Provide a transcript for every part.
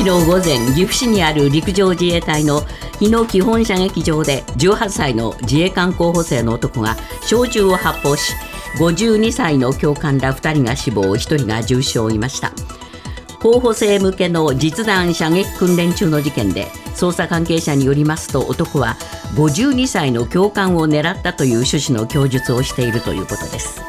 昨日午前岐阜市にある陸上自衛隊の日野基本射撃場で18歳の自衛官候補生の男が小銃を発砲し52歳の教官ら2人が死亡1人が重傷を負いました。候補生向けの実弾射撃訓練中の事件で捜査関係者によりますと男は52歳の教官を狙ったという趣旨の供述をしているということです。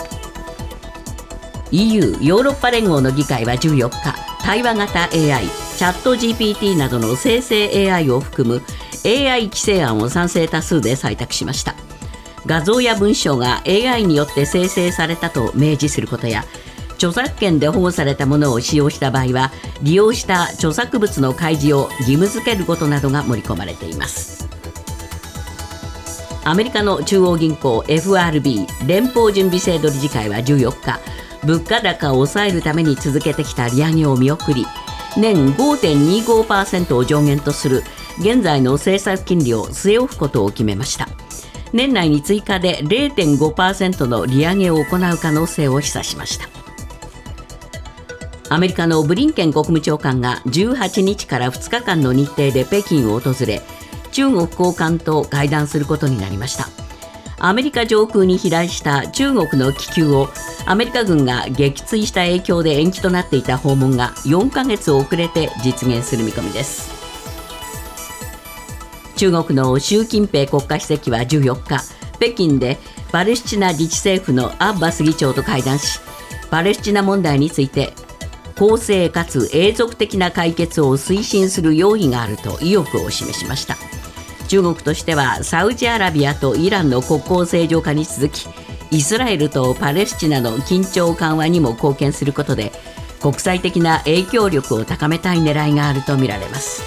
EU= ヨーロッパ連合の議会は14日対話型 AI チャット GPT などの生成 AI を含む AI 規制案を賛成多数で採択しました。画像や文章が AI によって生成されたと明示することや著作権で保護されたものを使用した場合は利用した著作物の開示を義務付けることなどが盛り込まれています。アメリカの中央銀行 FRB 連邦準備制度理事会は14日物価高を抑えるために続けてきた利上げを見送り年5.25%を上限とする現在の政策金利を据え置くことを決めました。年内に追加で0.5%の利上げを行う可能性を示唆しました。アメリカのブリンケン国務長官が18日から2日間の日程で北京を訪れ中国高官と会談することになりました。アメリカ上空に飛来した中国の気球をアメリカ軍が撃墜した影響で延期となっていた訪問が4ヶ月遅れて実現する見込みです。中国の習近平国家主席は14日北京でパレスチナ自治政府のアッバス議長と会談しパレスチナ問題について公正かつ永続的な解決を推進する用意があると意欲を示しました。中国としてはサウジアラビアとイランの国交正常化に続きイスラエルとパレスチナの緊張緩和にも貢献することで国際的な影響力を高めたい狙いがあるとみられます。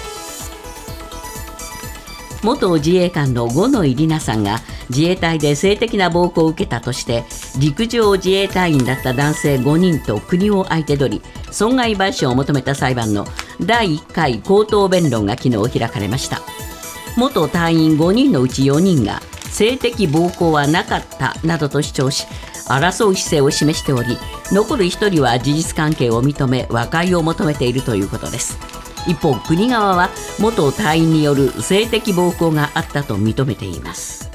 元自衛官の五ノ井里奈さんが自衛隊で性的な暴行を受けたとして陸上自衛隊員だった男性5人と国を相手取り損害賠償を求めた裁判の第1回口頭弁論が昨日開かれました。元隊員5人のうち4人が性的暴行はなかったなどと主張し争う姿勢を示しており残る1人は事実関係を認め和解を求めているということです。一方国側は元隊員による性的暴行があったと認めています。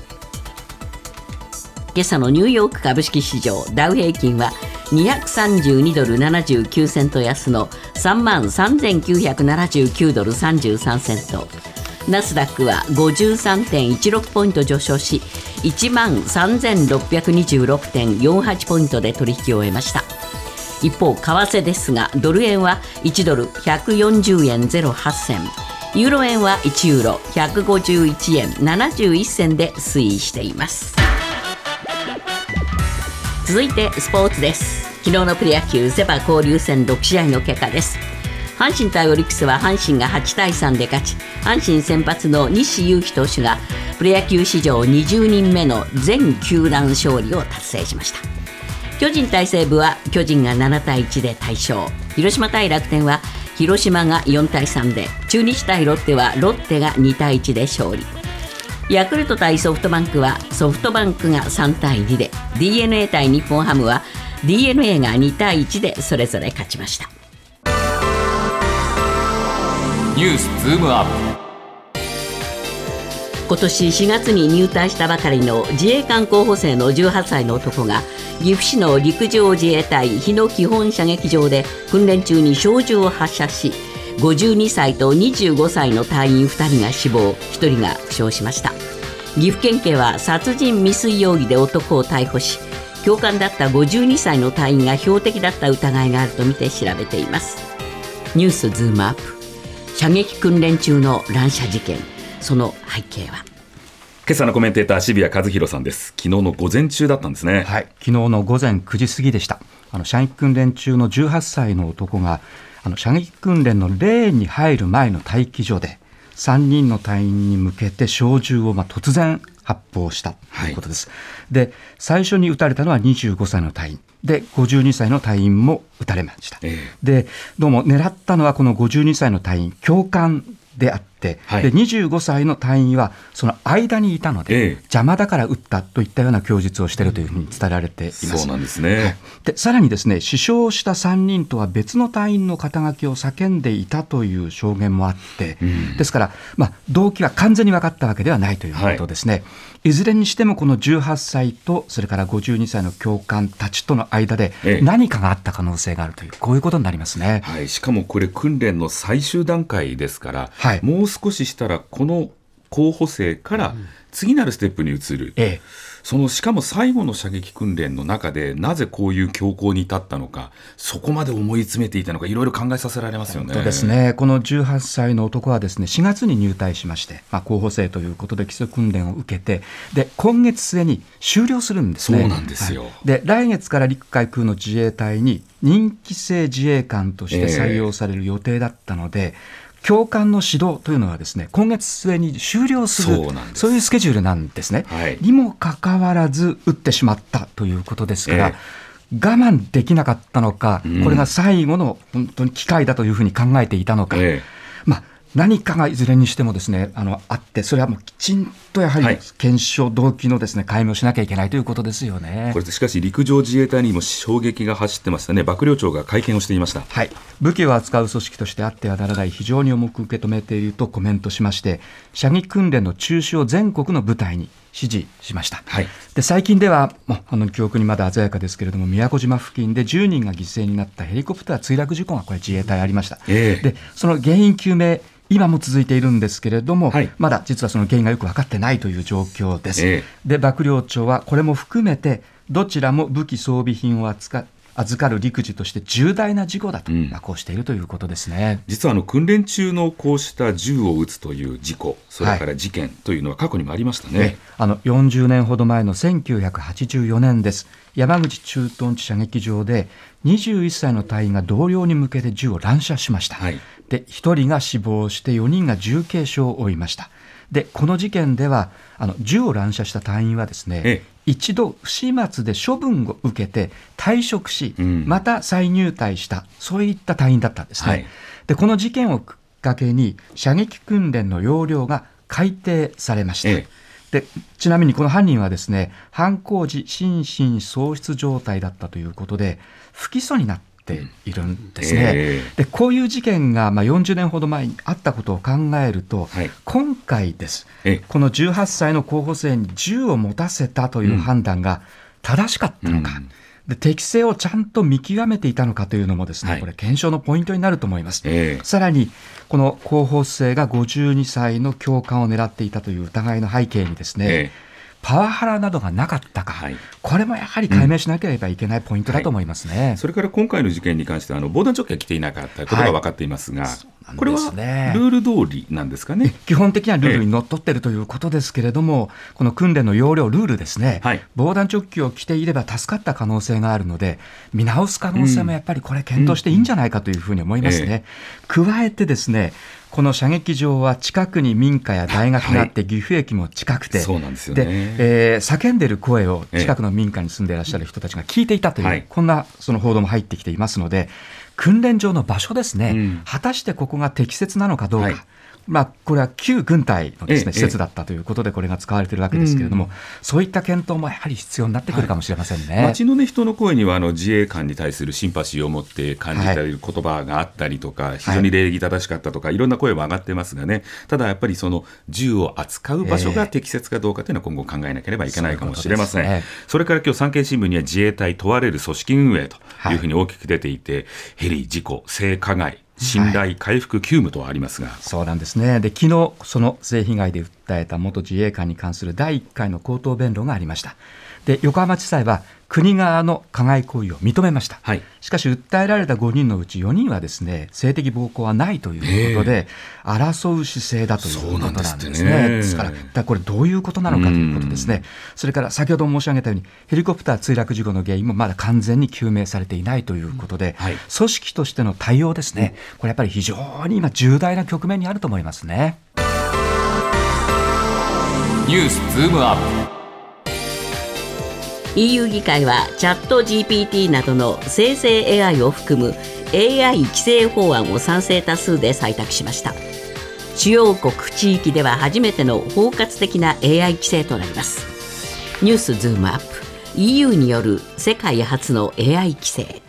今朝のニューヨーク株式市場ダウ平均は232ドル79セント安の3万3979ドル33セント。ナスダックは53.16ポイント上昇し1万3626.48ポイントで取引を終えました。一方為替ですがドル円は1ドル140円08銭。ユーロ円は1ユーロ151円71銭で推移しています。続いてスポーツです。昨日のプロ野球セ・パ交流戦6試合の結果です。阪神対オリックスは阪神が8対3で勝ち阪神先発の西勇輝投手がプロ野球史上20人目の全球団勝利を達成しました。巨人対西武は巨人が7対1で大勝。広島対楽天は広島が4対3で中日対ロッテはロッテが2対1で勝利。ヤクルト対ソフトバンクはソフトバンクが3対2で d n a 対日本ハムは d n a が2対1でそれぞれ勝ちました。ニュースズームアップ。今年4月に入隊したばかりの自衛官候補生の18歳の男が岐阜市の陸上自衛隊日野基本射撃場で訓練中に小銃を発射し52歳と25歳の隊員2人が死亡1人が負傷しました。岐阜県警は殺人未遂容疑で男を逮捕し教官だった52歳の隊員が標的だった疑いがあるとみて調べています。ニュースズームアップ。射撃訓練中の乱射事件。その背景は？今朝のコメンテーター渋谷和弘さんです。昨日の午前中だったんですね。はい。昨日の午前9時過ぎでした。あの射撃訓練中の18歳の男があの射撃訓練のレーンに入る前の待機所で3人の隊員に向けて小銃をまあ突然発砲したということです、はい、で最初に撃たれたのは25歳の隊員で52歳の隊員も撃たれました、えー、でどうも狙ったのはこの52歳の隊員教官であっ、はい。で25歳の隊員はその間にいたので、ええ。邪魔だから撃ったといったような供述をしているというふうに伝えられています。そうなんですね。でさらにですね死傷した3人とは別の隊員の肩書きを叫んでいたという証言もあって、うん。ですから、まあ、動機は完全に分かったわけではないということですね、い、ずれにしてもこの18歳とそれから52歳の教官たちとの間でええ。何かがあった可能性があるというこういうことになりますね。はい、しかもこれ訓練の最終段階ですから、はい。もう少ししたらこの候補生から次なるステップに移る、ええ。そのしかも最後の射撃訓練の中でなぜこういう強行に至ったのかそこまで思い詰めていたのかいろいろ考えさせられますよね。そうですね。この18歳の男はですね4月に入隊しまして、まあ、候補生ということで基礎訓練を受けてで今月末に終了するんですね。そうなんですよ。はい。で来月から陸海空の自衛隊に任期制自衛官として採用される予定だったので、教官の指導というのはですね今月末に終了するそういうスケジュールなんですね。はい。にもかかわらず撃ってしまったということですから、え。我慢できなかったのか、うん。これが最後の本当に機会だというふうに考えていたのか、ええ。まあ、何かがいずれにしてもですねあのあって、それはもうきちんとやはりはい検証、動機のですね解明をしなきゃいけないということですよねこ。れしかし陸上自衛隊にも衝撃が走ってましたね幕僚長が会見をしていました。はい、武器を扱う組織としてあってはならない非常に重く受け止めているとコメントしまして射撃訓練の中止を全国の部隊に指示しました。はいで最近では、もうあの記憶にまだ鮮やかですけれども、宮古島付近で10人が犠牲になったヘリコプター墜落事故がこれ、自衛隊ありました。ええでその原因究明、今も続いているんですけれども、はいまだ実はその原因がよく分かってないという状況です。ええで幕僚長はこれも含めて、どちらも武器装備品を扱預かる陸自として重大な事故だと、うん。まあこうしているということですね。実はあの訓練中のこうした銃を撃つという事故それから事件というのは過去にもありましたね。ねあの40年ほど前の1984年です。山口駐屯地射撃場で21歳の隊員が同僚に向けて銃を乱射しました、はい。で1人が死亡して4人が重軽傷を負いました。でこの事件ではあの銃を乱射した隊員はですね、ええ一度不始末で処分を受けて退職し、うん。また再入隊したそういった隊員だったんですね、はい。でこの事件をきっかけに射撃訓練の要領が改定されました、えでちなみにこの犯人はですね犯行時心神喪失状態だったということで不起訴になっているんですね、えでこういう事件がまあ40年ほど前にあったことを考えると、はい。今回です。ええ。この18歳の候補生に銃を持たせたという判断が正しかったのか、うん。で適性をちゃんと見極めていたのかというのもですね、はい。これ検証のポイントになると思います。ええ。さらにこの候補生が52歳の教官を狙っていたという疑いの背景にですね、えパワハラなどがなかったか、はい。これもやはり解明しなければいけないポイントだと思いますね。それから今回の事件に関してはあの防弾チョッキは着ていなかった。ことが分かっていますが、なんですね。これはルール通りなんですかね？基本的にはルールにのっとっているということですけれども、この訓練の要領、ルールですね、はい。防弾チョッキを着ていれば助かった可能性があるので、見直す可能性もやっぱりこれ、検討していいんじゃないかというふうに思いますね。加えてですね、この射撃場は近くに民家や大学があって、岐阜駅も近くて、そうなんですよね。でえー叫んでる声を近くの民家に住んでいらっしゃる人たちが聞いていたという、はいこんなその報道も入ってきていますので、訓練場の場所ですね、うん。果たしてここが適切なのかどうか。はいまあ、これは旧軍隊のです、ね、ええ施設だったということで、これが使われているわけですけれども、うん。そういった検討もやはり必要になってくるかもしれませんね。街の、ね、人の声にはあの自衛官に対するシンパシーを持って感じたり言葉があったりとか、非常に礼儀正しかったとか、いろんな声も上がってますがね、ただやっぱりその銃を扱う場所が適切かどうかというのは今後考えなければいけないかもしれません。そういうね。それから今日産経新聞には自衛隊問われる組織運営というふうに大きく出ていて、ヘリ事故、性加害、信頼回復急務とはありますが、そうなんですね。で、昨日、その性被害で訴えた元自衛官に関する第1回の口頭弁論がありました。で、横浜地裁は国側の加害行為を認めました。はいしかし、訴えられた5人のうち4人はですね、性的暴行はないということで、争う姿勢だということなんですね。ねですから、だからこれどういうことなのかということですね。それから先ほど申し上げたように、ヘリコプター墜落事故の原因もまだ完全に究明されていないということで、はい組織としての対応ですね、これやっぱり非常に今、重大な局面にあると思いますね。ニュースズームアップ。EU 議会はチャット GPT などの生成 AI を含む AI 規制法案を賛成多数で採択しました。主要国地域では初めての包括的な AI 規制となります。ニュースズームアップ。EU による世界初の AI 規制。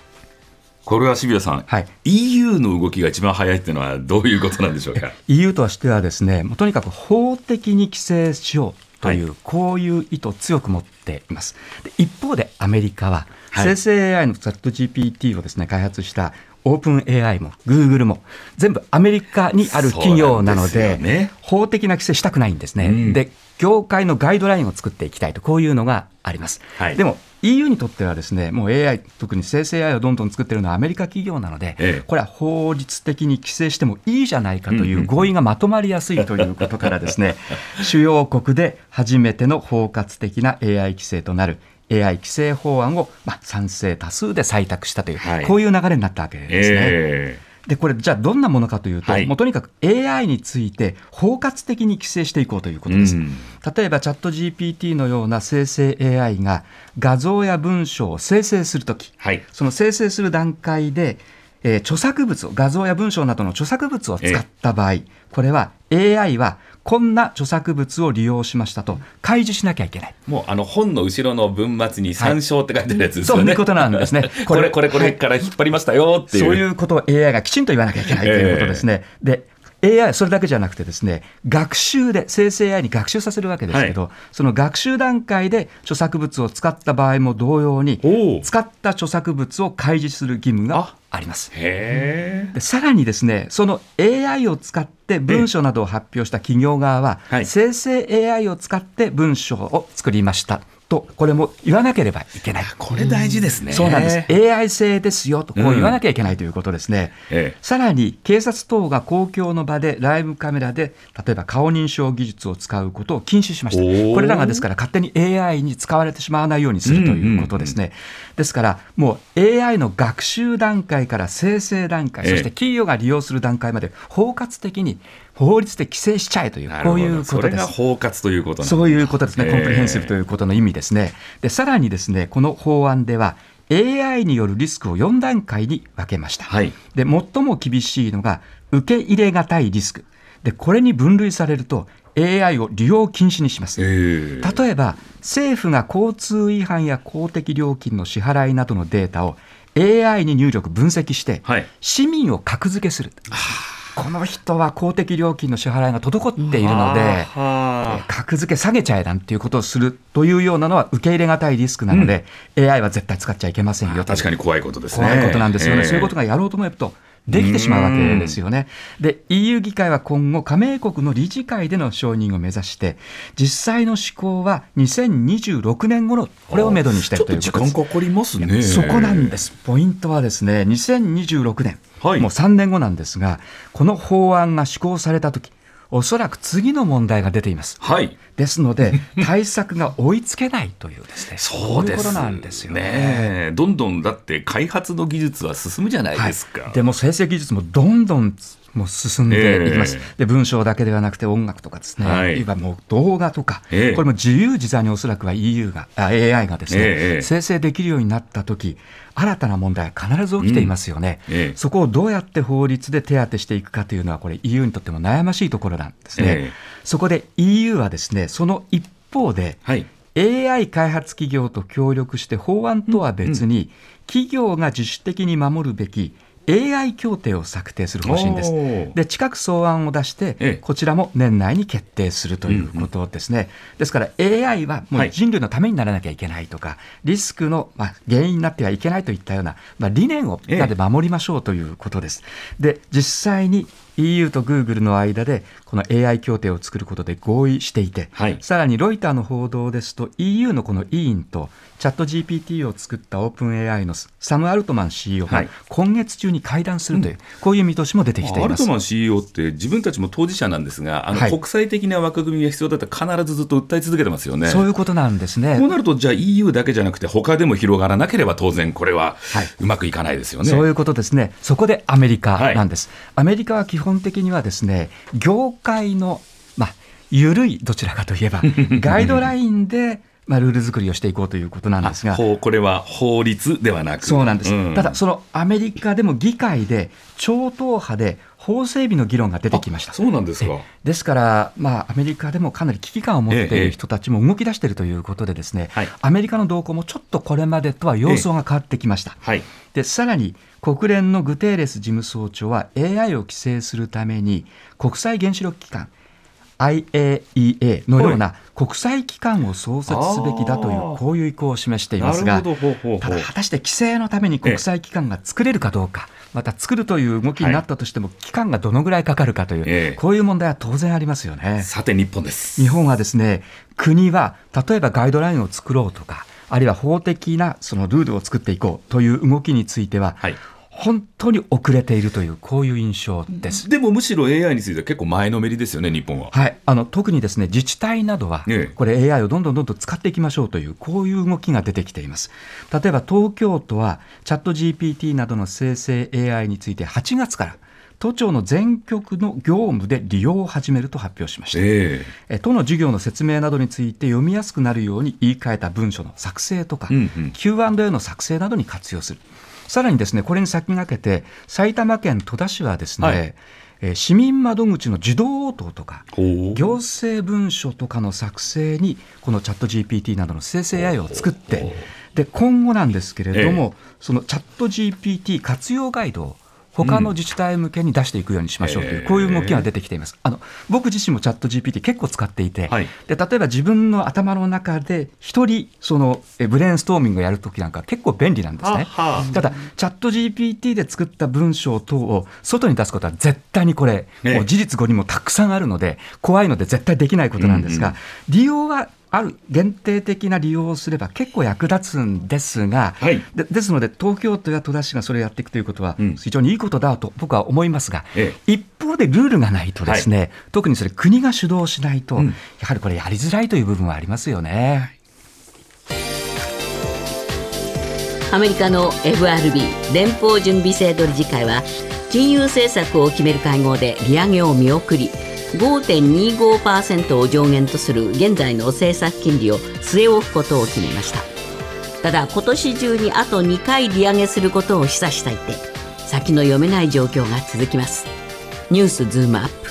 これは渋谷さん、はい。EU の動きが一番早いっていうのはどういうことなんでしょうか？EU としてはですねもうとにかく法的に規制しようという、はこういう意図を強く持っています。で一方でアメリカは、はい。生成 AI のチャット GPT をですね開発したオープン AI も Google も全部アメリカにある企業なのでね。法的な規制したくないんですね、うん。で業界のガイドラインを作っていきたいとこういうのがあります、はい。でも EU にとってはですねもう AI 特に生成 AI をどんどん作っているのはアメリカ企業なので、ええ。これは法律的に規制してもいいじゃないかという合意がまとまりやすいということからですね、主要国で初めての包括的な AI 規制となる AI 規制法案を、まあ、賛成多数で採択したという、はい。こういう流れになったわけですね。えでこれじゃあどんなものかというと、はい。もうとにかく AI について包括的に規制していこうということです。うん。例えばチャット GPT のような生成 AI が画像や文章を生成するとき、はい。その生成する段階で、えー著作物を画像や文章などの著作物を使った場合、これは AI はこんな著作物を利用しましたと開示しなきゃいけない。もうあの本の後ろの文末に参照って書いてるやつですよね。そういうことなんですね。これこれこれから引っ張りましたよっていう。そういうことを AI がきちんと言わなきゃいけないということですね。で AI、それだけじゃなくてですね、学習で、生成 AI に学習させるわけですけど、その学習段階で著作物を使った場合も同様に使った著作物を開示する義務があ。ります。さらにですね、その AI を使って文章などを発表した企業側は、はい。生成 AI を使って文章を作りましたと、これも言わなければいけない。これ大事ですね。そうなんです。AI 製ですよとこう言わなきゃいけないということですね。ええさらに警察等が公共の場でライブカメラで例えば顔認証技術を使うことを禁止しました。これらがですから勝手に AI に使われてしまわないようにするということですね。ですからもう AI の学習段階から生成段階、ええそして企業が利用する段階まで包括的に法律で規制しちゃえというこういうことです。が包括ということそういうことですね、ええコンプリヘンシブということの意味ですね。でさらにですね、この法案では、AI によるリスクを4段階に分けました。はいで最も厳しいのが、受け入れがたいリスク。でこれに分類されると、AI を利用禁止にします。ええ例えば、政府が交通違反や公的料金の支払いなどのデータを AI に入力、分析して、はい市民を格付けする。この人は公的料金の支払いが滞っているので、は格付け下げちゃえなんていうことをするというようなのは受け入れがたいリスクなので、AI は絶対使っちゃいけませんよあ確かに怖いことですね。怖いことなんですよね、ええ。そういうことがやろうと思えばとできてしまうわけですよね。で EU 議会は今後加盟国の理事会での承認を目指して実際の施行は2026年頃これをめどにしているということですちょっと時間かかりますね。そこなんです。ポイントはですね、2026年、はいもう3年後なんですが、この法案が施行されたとき、おそらく次の問題が出ています。はい。ですので、対策が追いつけないというですね、そうですいことなんですよね。ね。どんどんだって開発の技術は進むじゃないですか。はい、でも生成技術もどんどんもう進んでいきます、ええ。で文章だけではなくて音楽とかですね、はい。いわばもう動画とか、ええ。これも自由自在におそらくは EU があ AI がですね、ええ生成できるようになったとき新たな問題は必ず起きていますよね、うんええ。そこをどうやって法律で手当てしていくかというのはこれ EU にとっても悩ましいところなんですね、ええ。そこで EU はですねその一方で、はい。AI 開発企業と協力して法案とは別に、企業が自主的に守るべき AI 協定を策定する方針です。で近く草案を出して、ええこちらも年内に決定するということですね。ですから AI はもはいう人類のためにならなきゃいけないとか、リスクの、まあ、原因になってはいけないといったような、まあ、理念をみんなで守りましょうということです。で実際に EU と Google の間でこの AI 協定を作ることで合意していて、はいさらにロイターの報道ですと EU のこの委員とチャット GPT を作ったオープン AI のサム・アルトマン CEO がはい今月中に会談するという、こういう見通しも出てきています。アルトマン CEO って自分たちも当事者なんですが、あのはい国際的な枠組みが必要だったら必ずずっと訴え続けてますよね。そういうことなんですね。こうなると、じゃあ EU だけじゃなくて、他でも広がらなければ当然、これははいうまくいかないですよね。そういうことですね。そこでアメリカなんです。アメリカは基本的にはですね、業界の、まあ、緩いどちらかといえば、ガイドラインで、まあ、ルール作りをしていこうということなんですが、これは法律ではなく。そうなんです、んただ、そのアメリカでも議会で超党派で法整備の議論が出てきました。そうなんですか。ですから、まあ、アメリカでもかなり危機感を持っていええる人たちも動き出しているということで、ですね、はいアメリカの動向もちょっとこれまでとは様相が変わってきました。はい。でさらに国連のグテーレス事務総長は AI を規制するために国際原子力機関 IAEA のような国際機関を創設すべきだというこういう意向を示していますがただ果たして規制のために国際機関が作れるかどうかまた作るという動きになったとしても期間がどのぐらいかかるかという、ええ。こういう問題は当然ありますよね。さて日本です。日本はですね国は例えばガイドラインを作ろうとかあるいは法的なそのルールを作っていこうという動きについては、はい。本当に遅れているというこういう印象です。でもむしろ AI については結構前のめりですよね日本は。はい、あの特にですね自治体などは、ええこれ AI をどんどんどんどん使っていきましょうというこういう動きが出てきています例えば東京都はチャット GPT などの生成 AI について8月から都庁の全局の業務で利用を始めると発表しました、ええ。都の授業の説明などについて読みやすくなるように言い換えた文書の作成とか、うんうん。Q&A の作成などに活用する。さらにですね、これに先駆けて、埼玉県戸田市はですね、はい。えー市民窓口の自動応答とか、行政文書とかの作成に、このチャット GPT などの生成 AI を作って、で今後なんですけれども、そのチャット GPT 活用ガイドを他の自治体向けに出していくようにしましょうという、ええこういう動きが出てきています。あの僕自身もチャット GPT 結構使っていて、はい。で例えば自分の頭の中で一人そのえブレインストーミングをやるときなんか結構便利なんですね。ただチャット GPT で作った文章等を外に出すことは絶対にこれ、ええ。もう事実誤にもたくさんあるので怖いので絶対できないことなんですが、うん。利用はある限定的な利用をすれば結構役立つんですが、はい。でですので東京都や戸田市がそれをやっていくということはうん。非常にいいことだと僕は思いますが、え一方でルールがないとですね、特にそれ国が主導しないと、うん。やはりこれやりづらいという部分はありますよね。アメリカの FRB 連邦準備制度理事会は金融政策を決める会合で利上げを見送り5.25%を上限とする現在の政策金利を据え置くことを決めました。ただ今年中にあと2回利上げすることを示唆していて先の読めない状況が続きます。ニュースズームアップ。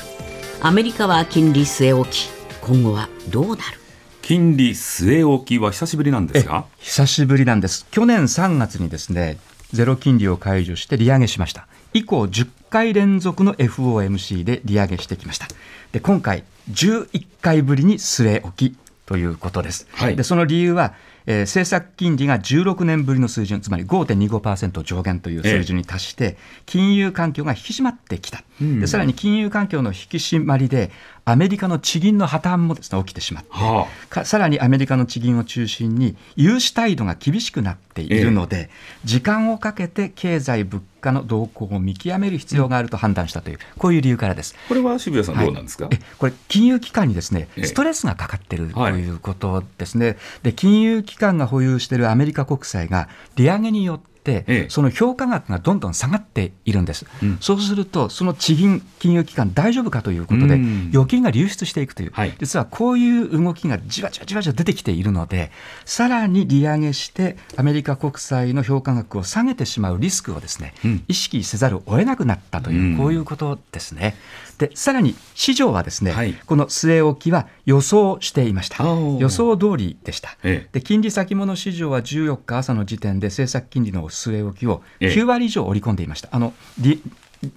アメリカは金利据え置き。今後はどうなる？金利据え置きは久しぶりなんですか久しぶりなんです。去年3月にですね、ゼロ金利を解除して利上げしました。以降10回連続の FOMC で利上げしてきました。で、今回11回ぶりに据え置きということです。はいで、その理由は、えー政策金利が16年ぶりの水準、つまり5.25%上限という水準に達して、金融環境が引き締まってきた。うん。でさらに金融環境の引き締まりで、アメリカの地銀の破綻もですね、起きてしまって、はかさらにアメリカの地銀を中心に融資態度が厳しくなっているので、時間をかけて経済物価の動向を見極める必要があると判断したという、こういう理由からです。これは渋谷さんどうなんですか、えこれ、金融機関にですねええ。ストレスがかかっているとはい。いうことですね、で金融機関が保有しているアメリカ国債が利上げによって、ええ。その評価額がどんどん下がっているんです、うん。そうすると、その地銀、金融機関、大丈夫かということでうん、預金が流出していくという、はい。実はこういう動きがじわじわじわじわ出てきているので、さらに利上げして、アメリカ国債の評価額を下げてしまうリスクをですね、うん。意識せざるを得なくなったという、うん。こういうことですね。でさらに市場はですね、はい。この据え置きは予想していました。予想通りでした、ええ。で金利先物市場は14日朝の時点で政策金利の据え置きをええ。9割以上織り込んでいました、あの利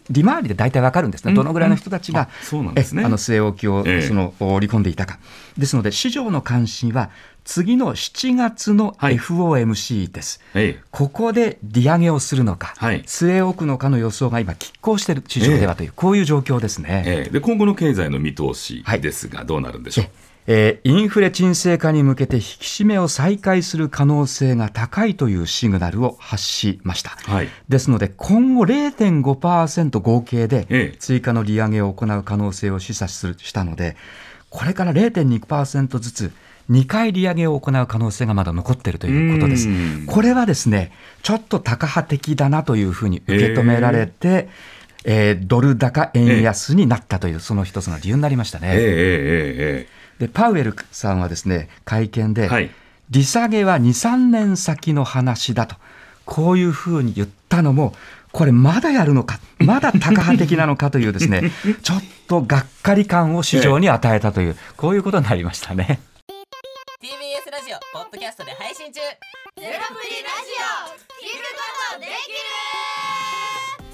利回りで大体わかるんですね、うん。どのぐらいの人たちが、うなんですね。えあの据え置きをええ。その織り込んでいたか、ですので市場の関心は次の7月のはい。FOMC です。ええ。ここで利上げをするのか、はい。据え置くのかの予想が今、拮抗している市場ではという、こういう状況ですね。ええ。で今後の経済の見通しですが、どうなるんでしょう、えーインフレ沈静化に向けて引き締めを再開する可能性が高いというシグナルを発しました。はいですので、今後0.5%合計でええ追加の利上げを行う可能性を示唆するしたので、これから0.2%ずつ2回利上げを行う可能性がまだ残っているということですうん。これはですね、ちょっとタカ派的だなというふうに受け止められて、えードル高円安になったという、その一つの理由になりましたね。えええええでパウエルさんはですね会見で、はい利下げは2、3年先の話だと、こういうふうに言ったのも、これまだやるのか、まだタカ派的なのかというですね、ちょっとがっかり感を市場に与えたという、こういうことになりましたね。TBS ラジオポッドキャストで配信中ゼロプリラジオ聞くことできる